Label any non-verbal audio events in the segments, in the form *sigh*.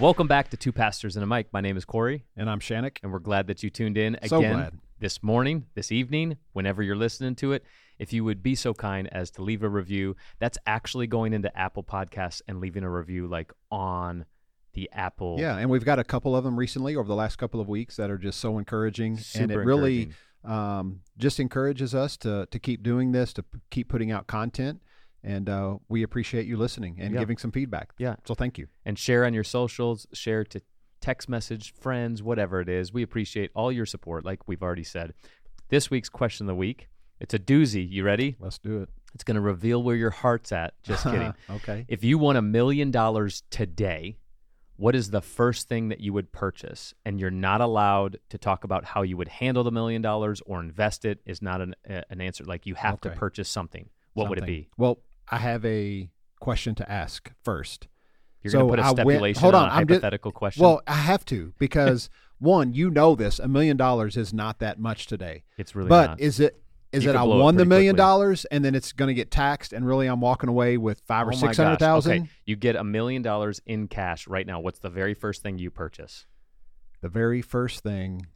Well, welcome back to Two Pastors and a Mic. My name is Corey, And I'm Shannick. and we're glad that you tuned in So again glad. this morning, this evening, whenever you're listening to it. If you would be so kind as to leave a review, that's actually going into Apple Podcasts and leaving a review like on the Apple. Yeah, and we've got a couple of them recently over the last couple of weeks that are just so encouraging, and Super it really um, just encourages us to to keep doing this, to p- keep putting out content, and uh, we appreciate you listening and Yeah. giving some feedback. Yeah. so thank you. and share on your socials, share to text message, friends, whatever it is. We appreciate all your support, like we've already said. This week's question of the week. It's a doozy. You ready? Let's do it. It's going to reveal where your heart's at. Just *laughs* kidding. okay. If you won a million dollars today, what is the first thing that you would purchase? And you're not allowed to talk about how you would handle the million dollars or invest it. Is not an uh, an answer. Like you have to purchase something. What would it be? Well, I have a question to ask first. You're So going to put a I went- stipulation hold on, on, a hypothetical question. Well, I have to because *laughs* one, you know this, a million dollars is not that much today. it's really but not. is it is You it I it won the million quickly. dollars and then it's going to get taxed and really I'm walking away with five or Oh six hundred thousand? Okay, you get a million dollars in cash right now. What's the very first thing you purchase? The very first thing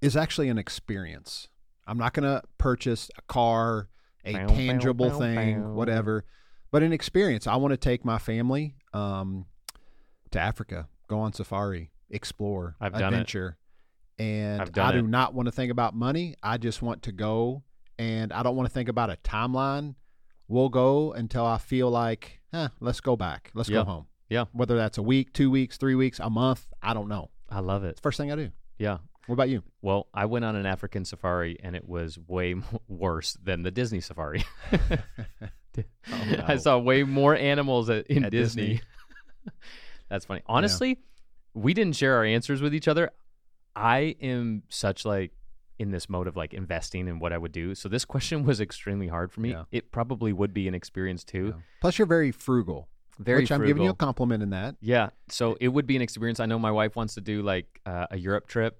is actually an experience. I'm not going to purchase a car, a Bow, tangible bow, thing, bow. whatever, but an experience. I want to take my family um, to Africa, go on safari, explore, I've adventure. And I do it. not want to think about money. I just want to go and I don't want to think about a timeline. We'll go until I feel like, huh, let's go back. Let's Yeah. go home. Yeah. Whether that's a week, two weeks, three weeks, a month, I don't know. I love it. It's first thing I do. Yeah. What about you? Well, I went on an African safari and it was way *laughs* worse than the Disney safari. *laughs* *laughs* I no. saw way more animals at, in At Disney. Disney. That's funny. Honestly, we didn't share our answers with each other. I am such like in this mode of like investing in what I would do. So this question was extremely hard for me. Yeah. It probably would be an experience too. Yeah. Plus, you're very frugal. Very which I'm giving you a compliment in that. Yeah. So it would be an experience. I know my wife wants to do like uh, a Europe trip,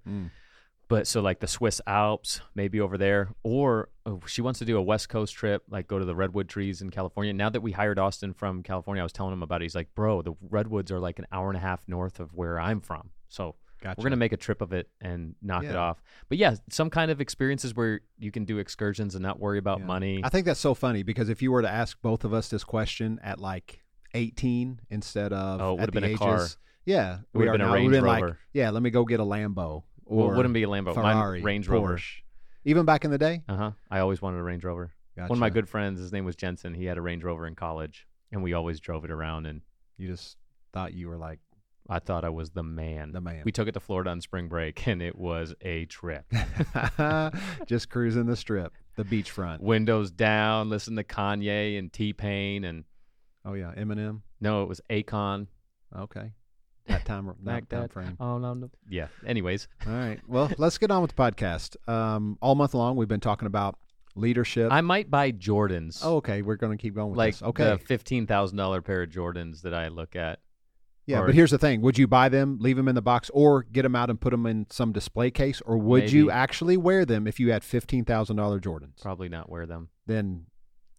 but so like the Swiss Alps, maybe over there, or oh, she wants to do a West Coast trip, like go to the redwood trees in California. Now that we hired Austin from California, I was telling him about it. He's like, bro, the redwoods are like an hour and a half north of where I'm from. So Gotcha. we're gonna make a trip of it and knock it off. But yeah, some kind of experiences where you can do excursions and not worry about Yeah. money. I think that's so funny because if you were to ask both of us this question at like 18 instead of Oh, it at would've the been a ages, car. yeah, It we been are a now, it Range been like, yeah, let me go get a Lambo or well, it wouldn't be a Lambo, Ferrari, mine Range Rover. Porsche. Even back in the day, Uh huh. I always wanted a Range Rover. gotcha. One of my good friends, his name was Jensen. He had a Range Rover in college, and we always drove it around. And You just thought you were like I thought I was the man. the man. We took it to Florida on spring break, and it was a trip. *laughs* just cruising the strip, the beachfront. Windows down, listen to Kanye and T Pain, and Oh yeah, Eminem. no, it was Akon. Okay, that time *laughs* that Like time that. frame. Oh no, no. Yeah. Anyways, All right. Well, *laughs* let's get on with the podcast. Um, all month long, we've been talking about leadership. I might buy Jordans. oh, okay. We're going to keep going with like this. Okay. the fifteen thousand dollar pair of Jordans that I look at. yeah, or- but here's the thing: Would you buy them, leave them in the box, or get them out and put them in some display case, or would you actually wear them if you had fifteen thousand dollar Jordans? Probably not wear them. Then,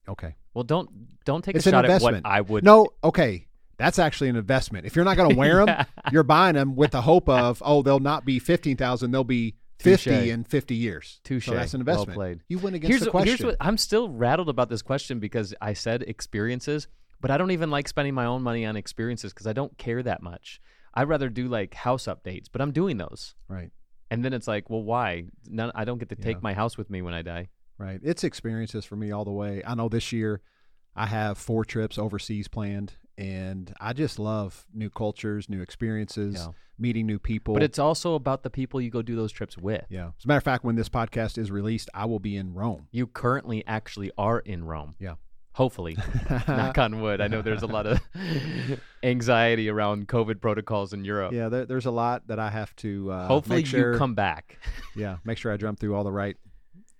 okay. Well, don't don't take It's a an shot at what investment. I would. No, okay. That's actually an investment. If you're not going to wear them, *laughs* Yeah. you're buying them with the hope of, oh, they'll not be fifteen thousand; they'll be fifty Touche. in fifty years. Touche. So that's an Well investment. played. You win against here's, the question. here's what I'm still rattled about this question because I said experiences, but I don't even like spending my own money on experiences because I don't care that much. I'd rather do like house updates, but I'm doing those. right. And then it's like, well, why? None, I don't get to take Yeah. my house with me when I die. Right. It's experiences for me all the way. I know this year I have four trips overseas planned, and I just love new cultures, new experiences, Yeah. meeting new people. But it's also about the people you go do those trips with. yeah. As a matter of fact, when this podcast is released, I will be in Rome. You currently actually are in Rome. Yeah. Hopefully. *laughs* Knock on wood. I know there's a lot of *laughs* anxiety around COVID protocols in Europe. Yeah, there, there's a lot that I have to uh, Hopefully sure, you come back. *laughs* Yeah, make sure I jump through all the right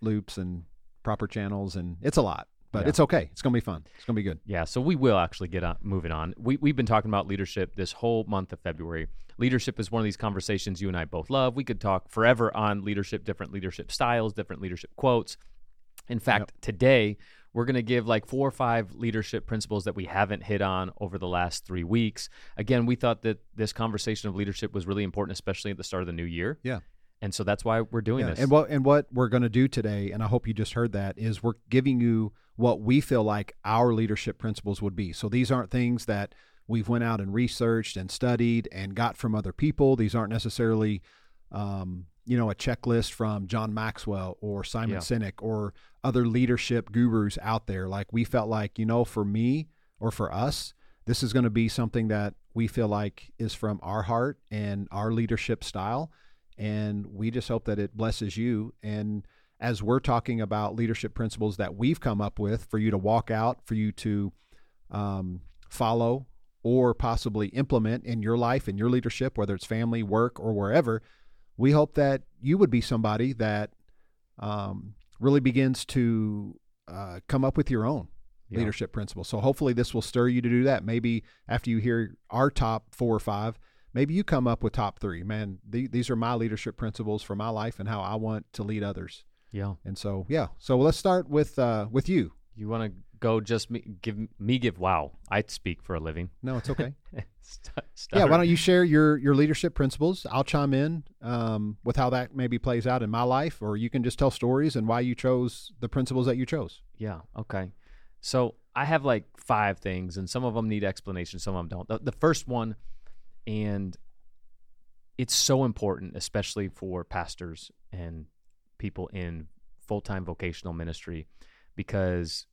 loops and proper channels, and it's a lot, but Yeah. it's okay. It's gonna be fun. It's gonna be good. Yeah, so we will actually get on moving on. We we've been talking about leadership this whole month of February. Leadership is one of these conversations you and I both love. We could talk forever on leadership, different leadership styles, different leadership quotes. In fact, today we're going to give like four or five leadership principles that we haven't hit on over the last three weeks. Again, we thought that this conversation of leadership was really important, especially at the start of the new year. Yeah. And so that's why we're doing Yeah, this. And what and what we're going to do today, and I hope you just heard that, is we're giving you what we feel like our leadership principles would be. So these aren't things that we've went out and researched and studied and got from other people. These aren't necessarily, um, you know, a checklist from John Maxwell or Simon Yeah. Sinek or other leadership gurus out there. Like we felt like, you know, for me or for us, this is going to be something that we feel like is from our heart and our leadership style and we just hope that it blesses you. And as we're talking about leadership principles that we've come up with for you to walk out for you to um, follow or possibly implement in your life and your leadership whether it's family work or wherever we hope that you would be somebody that um, really begins to uh, come up with your own Yeah. leadership principles. So hopefully this will stir you to do that. Maybe after you hear our top four or five maybe you come up with top three man the, these are my leadership principles for my life and how i want to lead others yeah. and so yeah so let's start with uh with you You want to go just me, give me give wow. I speak for a living. no it's okay *laughs* St- yeah why don't you share your your leadership principles i'll chime in um with how that maybe plays out in my life or you can just tell stories and why you chose the principles that you chose Yeah. Okay. So I have like five things, and some of them need explanation, some of them don't. The, the first one, and it's so important, especially for pastors and people in full time vocational ministry, because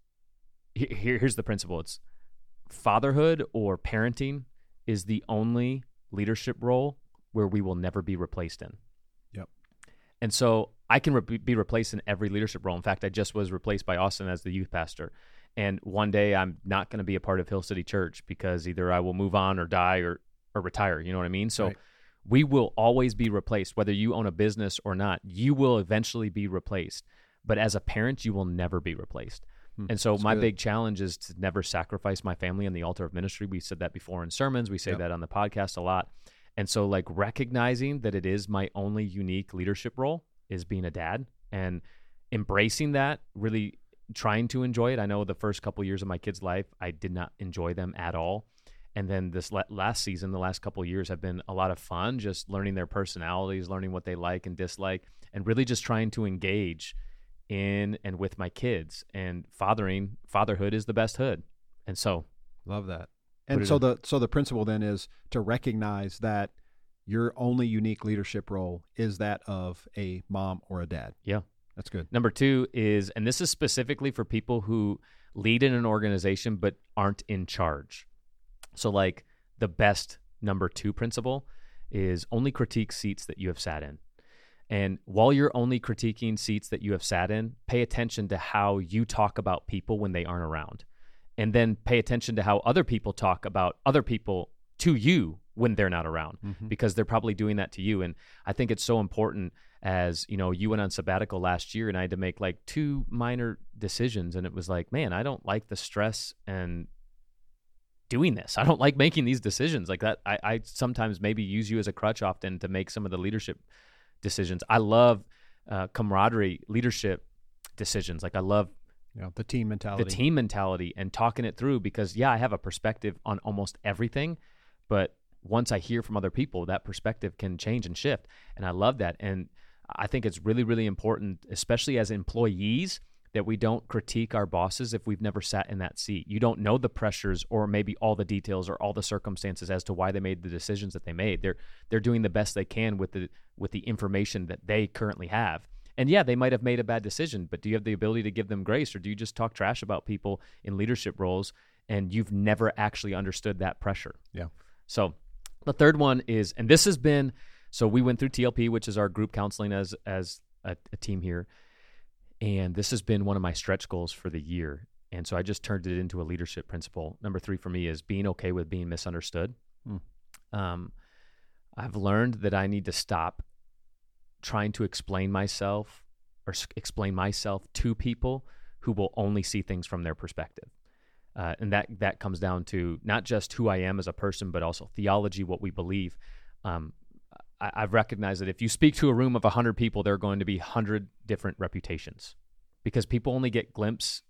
here, here's the principle it's fatherhood or parenting is the only leadership role where we will never be replaced in. Yep. And so I can re- be replaced in every leadership role. In fact, I just was replaced by Austin as the youth pastor. And one day I'm not going to be a part of Hill City Church because either I will move on or die or, or retire. You know what I mean? So Right. we will always be replaced. Whether you own a business or not, you will eventually be replaced. But as a parent, you will never be replaced. Hmm, And so that's my good. big challenge is to never sacrifice my family on the altar of ministry. We said that before in sermons. We say Yep. that on the podcast a lot. And so like recognizing that it is my only unique leadership role is being a dad and embracing that, really trying to enjoy it. I know the first couple years of my kids' life, I did not enjoy them at all. And then this last season, the last couple years have been a lot of fun, just learning their personalities, learning what they like and dislike, and really just trying to engage in and with my kids. And fathering, fatherhood is the best hood. And so, Love that. And so in. the so the principle then is to recognize that your only unique leadership role is that of a mom or a dad. Yeah. That's good. Number two is, and this is specifically for people who lead in an organization but aren't in charge. So, like the best number two principle is only critique seats that you have sat in. And while you're only critiquing seats that you have sat in, pay attention to how you talk about people when they aren't around. And then pay attention to how other people talk about other people to you when they're not around Mhm. because they're probably doing that to you. And I think it's so important as, you know, you went on sabbatical last year and I had to make like two minor decisions. And it was like, man, I don't like the stress and doing this. I don't like making these decisions like that. I, I sometimes maybe use you as a crutch often to make some of the leadership decisions. I love uh, camaraderie leadership decisions. Like I love Yeah, the team mentality. the team mentality and talking it through because yeah, I have a perspective on almost everything, but once I hear from other people, that perspective can change and shift. And I love that. And I think it's really, really important, especially as employees, that we don't critique our bosses if we've never sat in that seat. You don't know the pressures or maybe all the details or all the circumstances as to why they made the decisions that they made. They're they're doing the best they can with the with the information that they currently have. And yeah, they might have made a bad decision, but do you have the ability to give them grace or do you just talk trash about people in leadership roles and you've never actually understood that pressure? Yeah. So the third one is, and this has been, so we went through TLP, which is our group counseling as as a, a team here, and this has been one of my stretch goals for the year. And so I just turned it into a leadership principle. Number three for me is being okay with being misunderstood. Hmm. Um, I've learned that I need to stop trying to explain myself or s- explain myself to people who will only see things from their perspective. Uh, and that that comes down to not just who I am as a person, but also theology, what we believe. Um, I, I've recognized that if you speak to a room of hundred people, there are going to be hundred different reputations, because people only get glimpse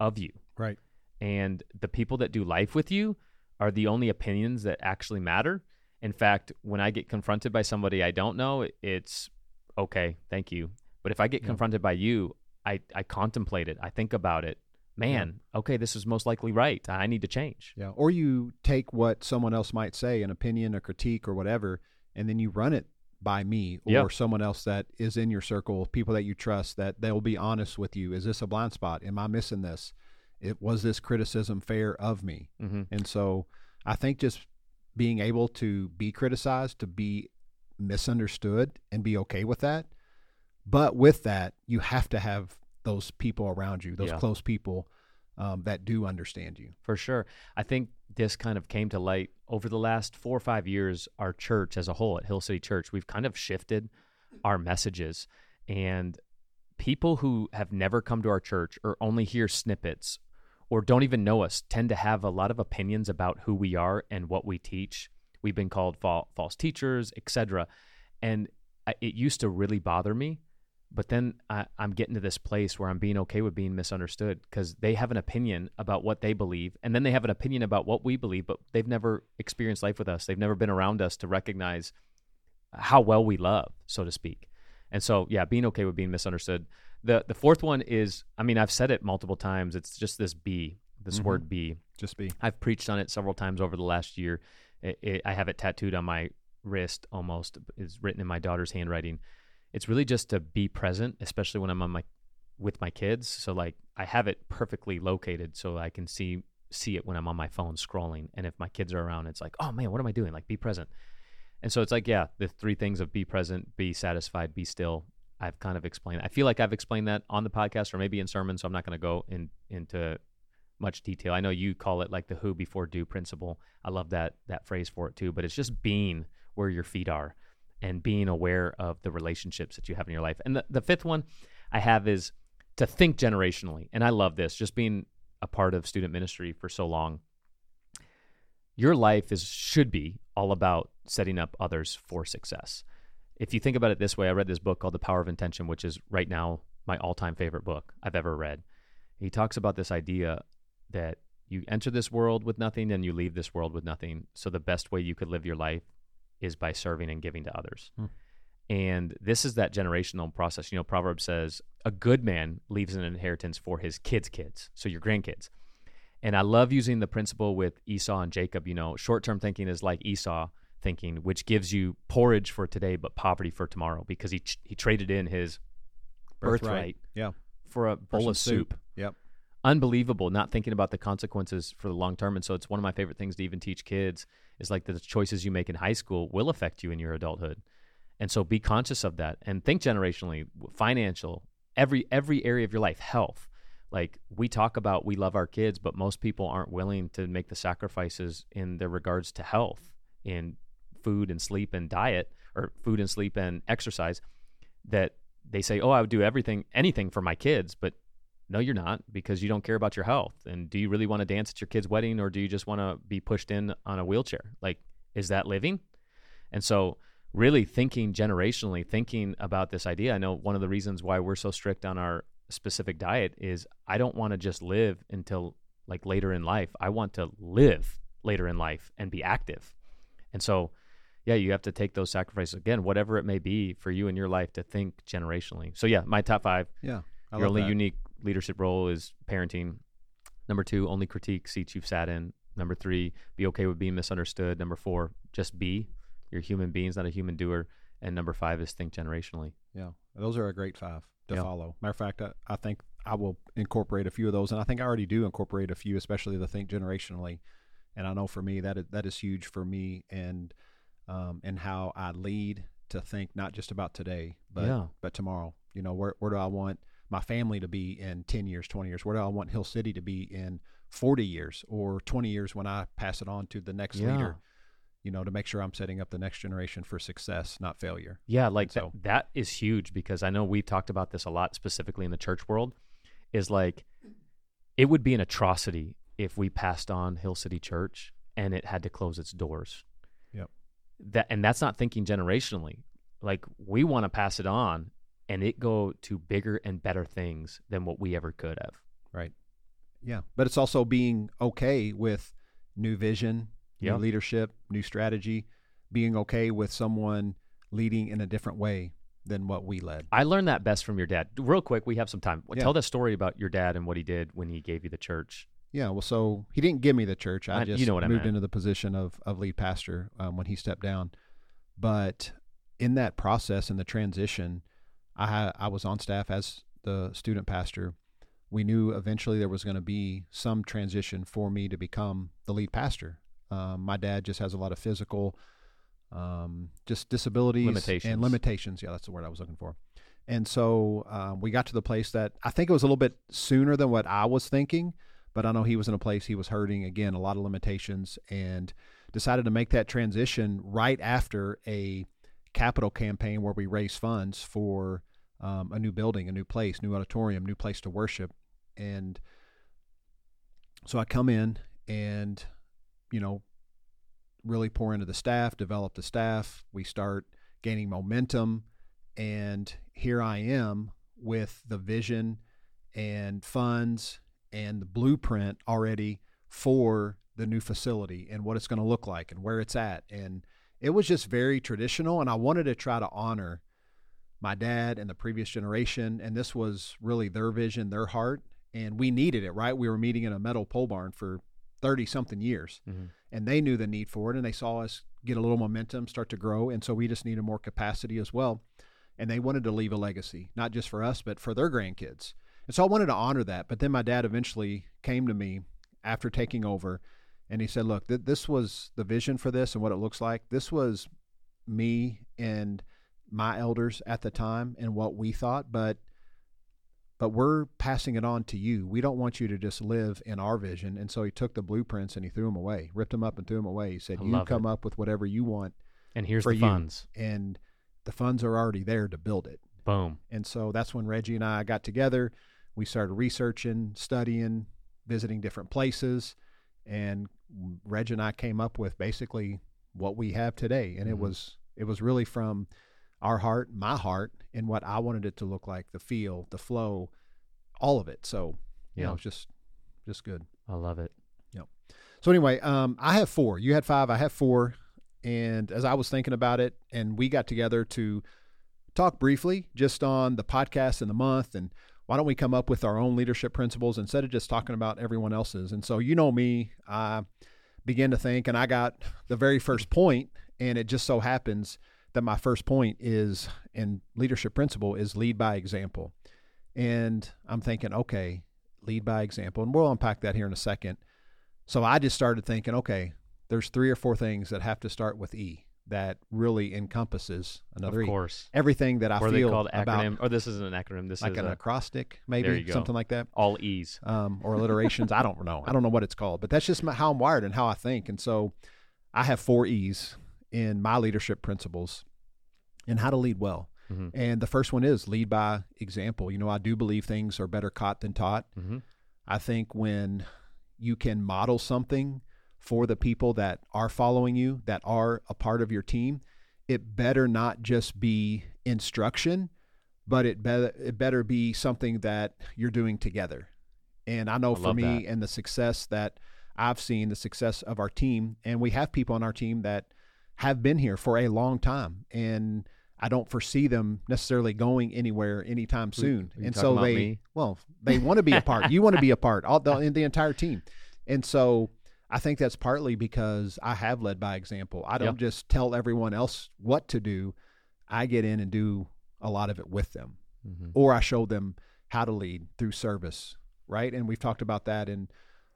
of you. Right. And the people that do life with you are the only opinions that actually matter. In fact, when I get confronted by somebody I don't know, it's okay, thank you. But if I get Yeah. confronted by you, I, I contemplate it. I think about it. Man, okay, this is most likely right. I need to change. Yeah. Or you take what someone else might say, an opinion, a critique, or whatever, and then you run it by me or Yeah. someone else that is in your circle, people that you trust, that they'll be honest with you. Is this a blind spot? Am I missing this? It was this criticism fair of me? hmm And so I think just being able to be criticized, to be misunderstood and be okay with that. But with that, you have to have those people around you, those Yeah. close people um, that do understand you. For sure. I think this kind of came to light over the last four or five years. Our church as a whole at Hill City Church, we've kind of shifted our messages. And people who have never come to our church or only hear snippets or don't even know us tend to have a lot of opinions about who we are and what we teach. We've been called fa- false teachers, etc. And it used to really bother me but then I, I'm getting to this place where I'm being okay with being misunderstood because they have an opinion about what they believe, and then they have an opinion about what we believe, but they've never experienced life with us. They've never been around us to recognize how well we love, so to speak. And so, yeah, being okay with being misunderstood. The the fourth one is, I mean, I've said it multiple times. It's just this be, this Mhm. word be. Just be. I've preached on it several times over the last year. It, it, I have it tattooed on my wrist almost. It's written in my daughter's handwriting. It's really just to be present, especially when I'm on my with my kids. So like I have it perfectly located so I can see see it when I'm on my phone scrolling. And if my kids are around, it's like, oh man, what am I doing? Like be present. And so it's like, yeah, the three things of be present, be satisfied, be still. I've kind of explained. I feel like I've explained that on the podcast or maybe in sermons, so I'm not going to go in into much detail. I know you call it like the who before do principle. I love that that phrase for it too, but it's just being where your feet are and being aware of the relationships that you have in your life. And the, the fifth one I have is to think generationally. And I love this, just being a part of student ministry for so long. Your life is should be all about setting up others for success. If you think about it this way, I read this book called The Power of Intention, which is right now my all-time favorite book I've ever read. He talks about this idea that you enter this world with nothing and you leave this world with nothing. So the best way you could live your life is by serving and giving to others. Hmm. And this is that generational process. You know, Proverbs says a good man leaves an inheritance for his kids' kids, so your grandkids. And I love using the principle with Esau and Jacob. You know, short term thinking is like Esau thinking, which gives you porridge for today but poverty for tomorrow because he, he traded in his birthright, Yeah. for a bowl some of soup Yep. unbelievable not thinking about the consequences for the long term and so it's one of my favorite things to even teach kids is like the choices you make in high school will affect you in your adulthood. And so be conscious of that and think generationally financial every every area of your life health. Like we talk about we love our kids but most people aren't willing to make the sacrifices in their regards to health in food and sleep and diet or food and sleep and exercise that they say oh i would do everything anything for my kids but no, you're not because you don't care about your health. And do you really want to dance at your kid's wedding or do you just want to be pushed in on a wheelchair? Like, is that living? And so, really thinking generationally, thinking about this idea. I know one of the reasons why we're so strict on our specific diet is I don't want to just live until like later in life. I want to live later in life and be active. And so, yeah, you have to take those sacrifices again, whatever it may be for you in your life to think generationally. So, yeah, my top five Yeah. I your only that. unique leadership role is parenting. Number two, only critique seats you've sat in. Number three, be okay with being misunderstood. Number four, just be. You're human beings, not a human doer. And number five is think generationally. Yeah, those are a great five to Yeah. follow. Matter of fact, I, I think I will incorporate a few of those, and I think I already do incorporate a few, especially the think generationally. And I know for me that is, that is huge for me, and um, and how I lead to think not just about today, but Yeah. but tomorrow. You know, where where do I want my family to be in ten years, twenty years? Where do I want Hill City to be in forty years or twenty years when I pass it on to the next Yeah. leader? You know, to make sure I'm setting up the next generation for success, not failure. Yeah, like so- that, that is huge because I know we've talked about this a lot, specifically in the church world. Is like, it would be an atrocity if we passed on Hill City Church and it had to close its doors. Yep. That and that's not thinking generationally. Like we want to pass it on and it go to bigger and better things than what we ever could have. Right. Yeah, but it's also being okay with new vision, Yep. new leadership, new strategy, being okay with someone leading in a different way than what we led. I learned that best from your dad. Real quick, we have some time. Yeah. Tell the story about your dad and what he did when he gave you the church. Yeah, well, so he didn't give me the church. I, I- just you know what I moved into the position of of lead pastor um, when he stepped down. But in that process, in the transition, I ha- I was on staff as the student pastor. We knew eventually there was going to be some transition for me to become the lead pastor. Um, my dad just has a lot of physical, um, just disabilities Limitations. and limitations. Yeah, that's the word I was looking for. And so um, we got to the place that I think it was a little bit sooner than what I was thinking, but I know he was in a place he was hurting again, a lot of limitations, and decided to make that transition right after a capital campaign where we raise funds for um, a new building, a new place, new auditorium, new place to worship. And so I come in and, you know, really pour into the staff, develop the staff. We start gaining momentum. And here I am with the vision and funds and the blueprint already for the new facility and what it's going to look like and where it's at. And it was just very traditional. And I wanted to try to honor my dad and the previous generation. And this was really their vision, their heart. And we needed it, right? We were meeting in a metal pole barn for 30 something years Mhm. and they knew the need for it and they saw us get a little momentum start to grow and so we just needed more capacity as well and they wanted to leave a legacy not just for us but for their grandkids and so i wanted to honor that but then my dad eventually came to me after taking over and he said look th- this was the vision for this and what it looks like this was me and my elders at the time and what we thought but but we're passing it on to you. We don't want you to just live in our vision. And so he took the blueprints and he threw them away, ripped them up and threw them away. He said, I "You come up with whatever you want, And here's the you. funds. and the funds are already there to build it." Boom. And so that's when Reggie and I got together. We started researching, studying, visiting different places, and Reg and I came up with basically what we have today. And it Mhm. was it was really from our heart, my heart, and what I wanted it to look like, the feel, the flow, all of it. So you Yeah. know, it's just just good. I love it. Yeah. So anyway, um, I have four. You had five. I have four. And as I was thinking about it, and we got together to talk briefly just on the podcast in the month, and why don't we come up with our own leadership principles instead of just talking about everyone else's? And so you know me, I began to think, and I got the very first point, and it just so happens that my first point is and leadership principle is lead by example. And I'm thinking, okay, lead by example, and we'll unpack that here in a second. So I just started thinking, okay, there's three or four things that have to start with E that really encompasses another of E. course. Everything that I What are they feel called? about Acronym? Or this isn't an acronym. This like is an a, acrostic, There you maybe go. something like that, all E's. um, or alliterations. I don't know. I don't know what it's called, but that's just my, how I'm wired and how I think. And so I have four E's in my leadership principles and how to lead well. Mhm. And the first one is lead by example. You know, I do believe things are better caught than taught. hmm I think when you can model something for the people that are following you, that are a part of your team, it better not just be instruction, but it better it better be something that you're doing together. And I know I for me that. and the success that I've seen, the success of our team, and we have people on our team that have been here for a long time, and I don't foresee them necessarily going anywhere anytime soon. are you And so they, me? well, they want to be a part. you want to be a part, all the, *laughs* in the entire team. And so I think that's partly because I have led by example. I don't Yeah. just tell everyone else what to do. I get in and do a lot of it with them, hmm or I show them how to lead through service, right? And we've talked about that in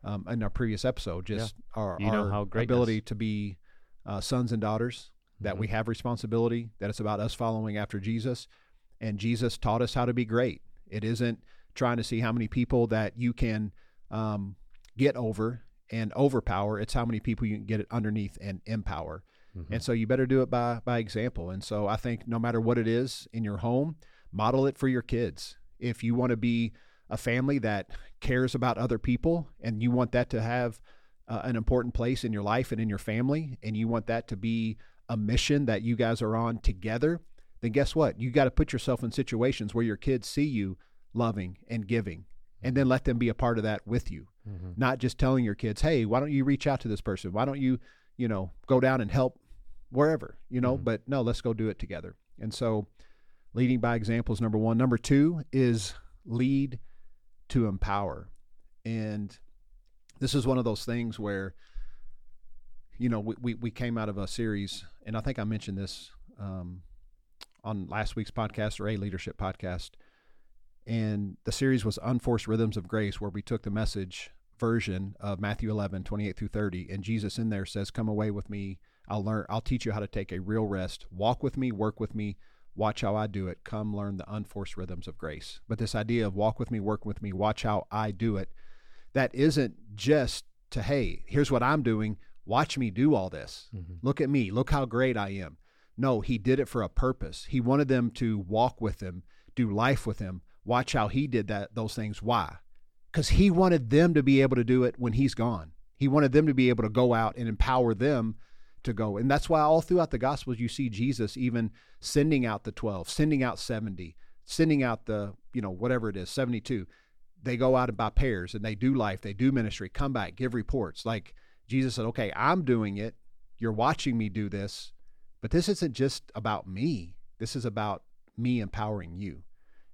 um, in our previous episode. Just our, You know our ability to be uh, sons and daughters. That Mhm. we have responsibility. That it's about us following after Jesus, and Jesus taught us how to be great. It isn't trying to see how many people that you can um, get over and overpower. It's how many people you can get it underneath and empower. Mhm. And so you better do it by by example. And so I think no matter what it is in your home, model it for your kids. If you want to be a family that cares about other people and you want that to have uh, an important place in your life and in your family and you want that to be a mission that you guys are on together, then guess what? You got to put yourself in situations where your kids see you loving and giving and then let them be a part of that with you. Mm-hmm. Not just telling your kids, "Hey, why don't you reach out to this person? Why don't you, you know, go down and help wherever, you know, mm-hmm. but no, let's go do it together." And so leading by example is number 1. Number 2 is lead to empower. And this is one of those things where you know, we, we, we came out of a series, and I think I mentioned this um, on last week's podcast or a leadership podcast. And the series was Unforced Rhythms of Grace, where we took the message version of Matthew 11, 28 through 30. And Jesus in there says, Come away with me. I'll learn, I'll teach you how to take a real rest. Walk with me, work with me, watch how I do it. Come learn the unforced rhythms of grace. But this idea of walk with me, work with me, watch how I do it, that isn't just to, hey, here's what I'm doing. Watch me do all this. Mm-hmm. Look at me. Look how great I am. No, he did it for a purpose. He wanted them to walk with him, do life with him. Watch how he did that those things. Why? Because he wanted them to be able to do it when he's gone. He wanted them to be able to go out and empower them to go. And that's why all throughout the Gospels you see Jesus even sending out the 12, sending out 70, sending out the, you know, whatever it is, 72. They go out by pairs and they do life, they do ministry, come back, give reports. Like Jesus said, okay, I'm doing it. You're watching me do this, but this isn't just about me. This is about me empowering you.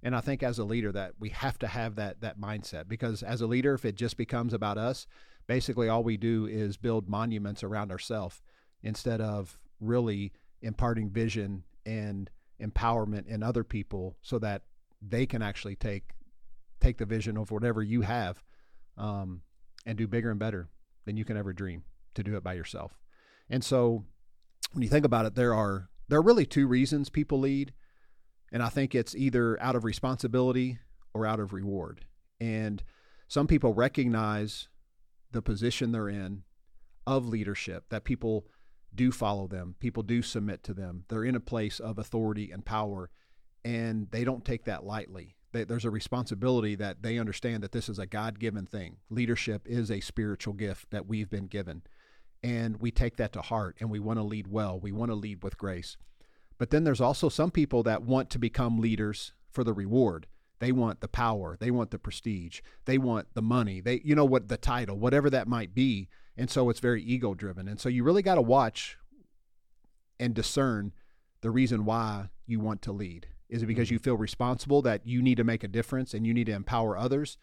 And I think as a leader that we have to have that that mindset because as a leader, if it just becomes about us, basically all we do is build monuments around ourselves instead of really imparting vision and empowerment in other people so that they can actually take take the vision of whatever you have um, and do bigger and better than you can ever dream to do it by yourself. And so when you think about it, there are there are really two reasons people lead. And I think it's either out of responsibility or out of reward. And some people recognize the position they're in of leadership, that people do follow them, people do submit to them. They're in a place of authority and power, and they don't take that lightly they, there's a responsibility that they understand that this is a God given thing. Leadership is a spiritual gift that we've been given. And we take that to heart and we want to lead well. We want to lead with grace. But then there's also some people that want to become leaders for the reward. They want the power, they want the prestige, they want the money, they you know what the title, whatever that might be. And so it's very ego driven. And so you really got to watch and discern the reason why you want to lead. Is it because mm-hmm. you feel responsible that you need to make a difference and you need to empower others?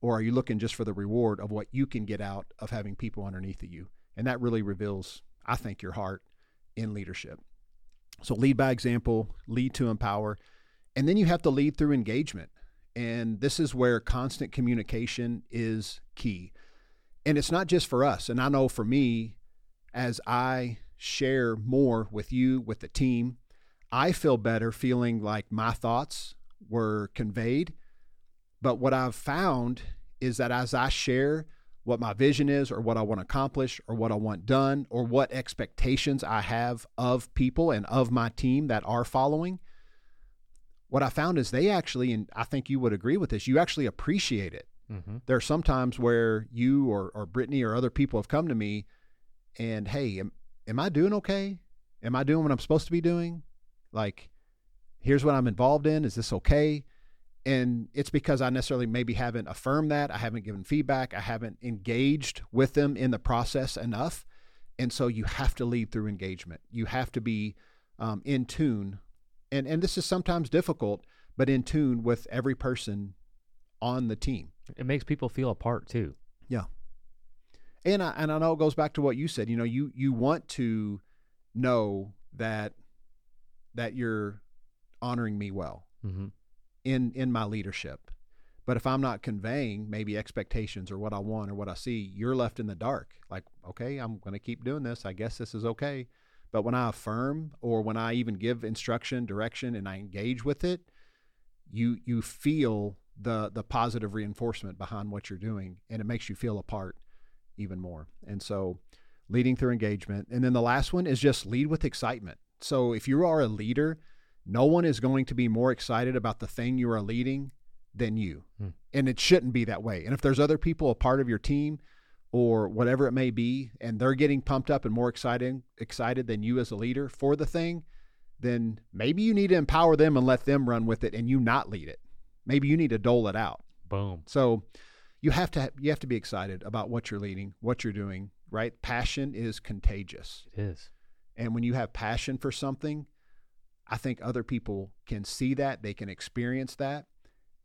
Or are you looking just for the reward of what you can get out of having people underneath of you? And that really reveals, I think, your heart in leadership. So lead by example, lead to empower. And then you have to lead through engagement. And this is where constant communication is key. And it's not just for us. And I know for me, as I share more with you, with the team, I feel better feeling like my thoughts were conveyed. But what I've found is that as I share what my vision is, or what I want to accomplish, or what I want done, or what expectations I have of people and of my team that are following, what I found is they actually, and I think you would agree with this, you actually appreciate it. Mm-hmm. There are some times where you or, or Brittany or other people have come to me and, hey, am, am I doing okay? Am I doing what I'm supposed to be doing? Like, here's what I'm involved in. Is this okay? And it's because I necessarily maybe haven't affirmed that. I haven't given feedback. I haven't engaged with them in the process enough. And so you have to lead through engagement. You have to be um, in tune. And, and this is sometimes difficult, but in tune with every person on the team. It makes people feel a part too. Yeah. And I, and I know it goes back to what you said. You know, you, you want to know that that you're honoring me well mm-hmm. In in my leadership. But if I'm not conveying maybe expectations or what I want or what I see, you're left in the dark. Like, okay, I'm going to keep doing this. I guess this is okay. But when I affirm or when I even give instruction, direction, and I engage with it, you you feel the the positive reinforcement behind what you're doing, and it makes you feel a part even more. And so, leading through engagement, and then the last one is just lead with excitement. So if you are a leader, no one is going to be more excited about the thing you are leading than you. Hmm. And it shouldn't be that way. And if there's other people a part of your team or whatever it may be, and they're getting pumped up and more excited excited than you as a leader for the thing, then maybe you need to empower them and let them run with it and you not lead it. Maybe you need to dole it out. Boom. So you have to you have to be excited about what you're leading, what you're doing, right? Passion is contagious. It is. And when you have passion for something, I think other people can see that, they can experience that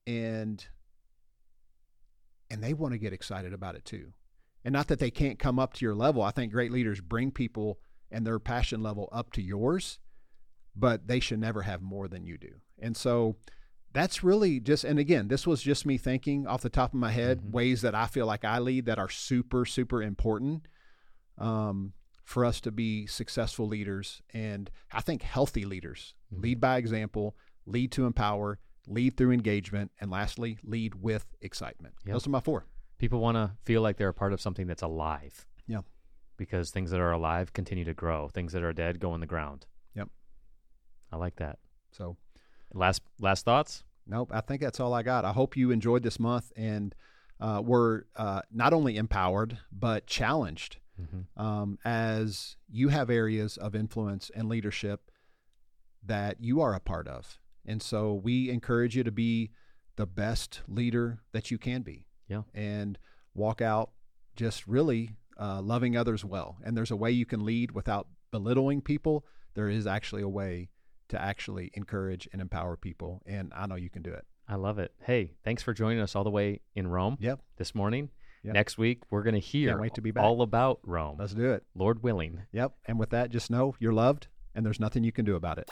and and they want to get excited about it too. And not that they can't come up to your level. I think great leaders bring people and their passion level up to yours, but they should never have more than you do. And so that's really just and again, this was just me thinking off the top of my head Mhm. ways that I feel like I lead that are super super important. Um for us to be successful leaders and I think healthy leaders. Mhm. Lead by example, lead to empower, lead through engagement, and lastly, lead with excitement. Yep. Those are my four. People want to feel like they're a part of something that's alive. Yeah. Because things that are alive continue to grow. Things that are dead go in the ground. Yep. I like that. So Last last thoughts? Nope, I think that's all I got. I hope you enjoyed this month and uh, were uh, not only empowered but challenged Mm-hmm. um, as you have areas of influence and leadership that you are a part of. And so we encourage you to be the best leader that you can be. Yeah. And walk out just really uh, loving others well. And there's a way you can lead without belittling people. There is actually a way to actually encourage and empower people. And I know you can do it. I love it. Hey, thanks for joining us all the way in Rome Yep. this morning. Yep. Next week, we're going to hear wait to be back. all about Rome, Let's do it. Lord willing. Yep. And with that, just know you're loved and there's nothing you can do about it.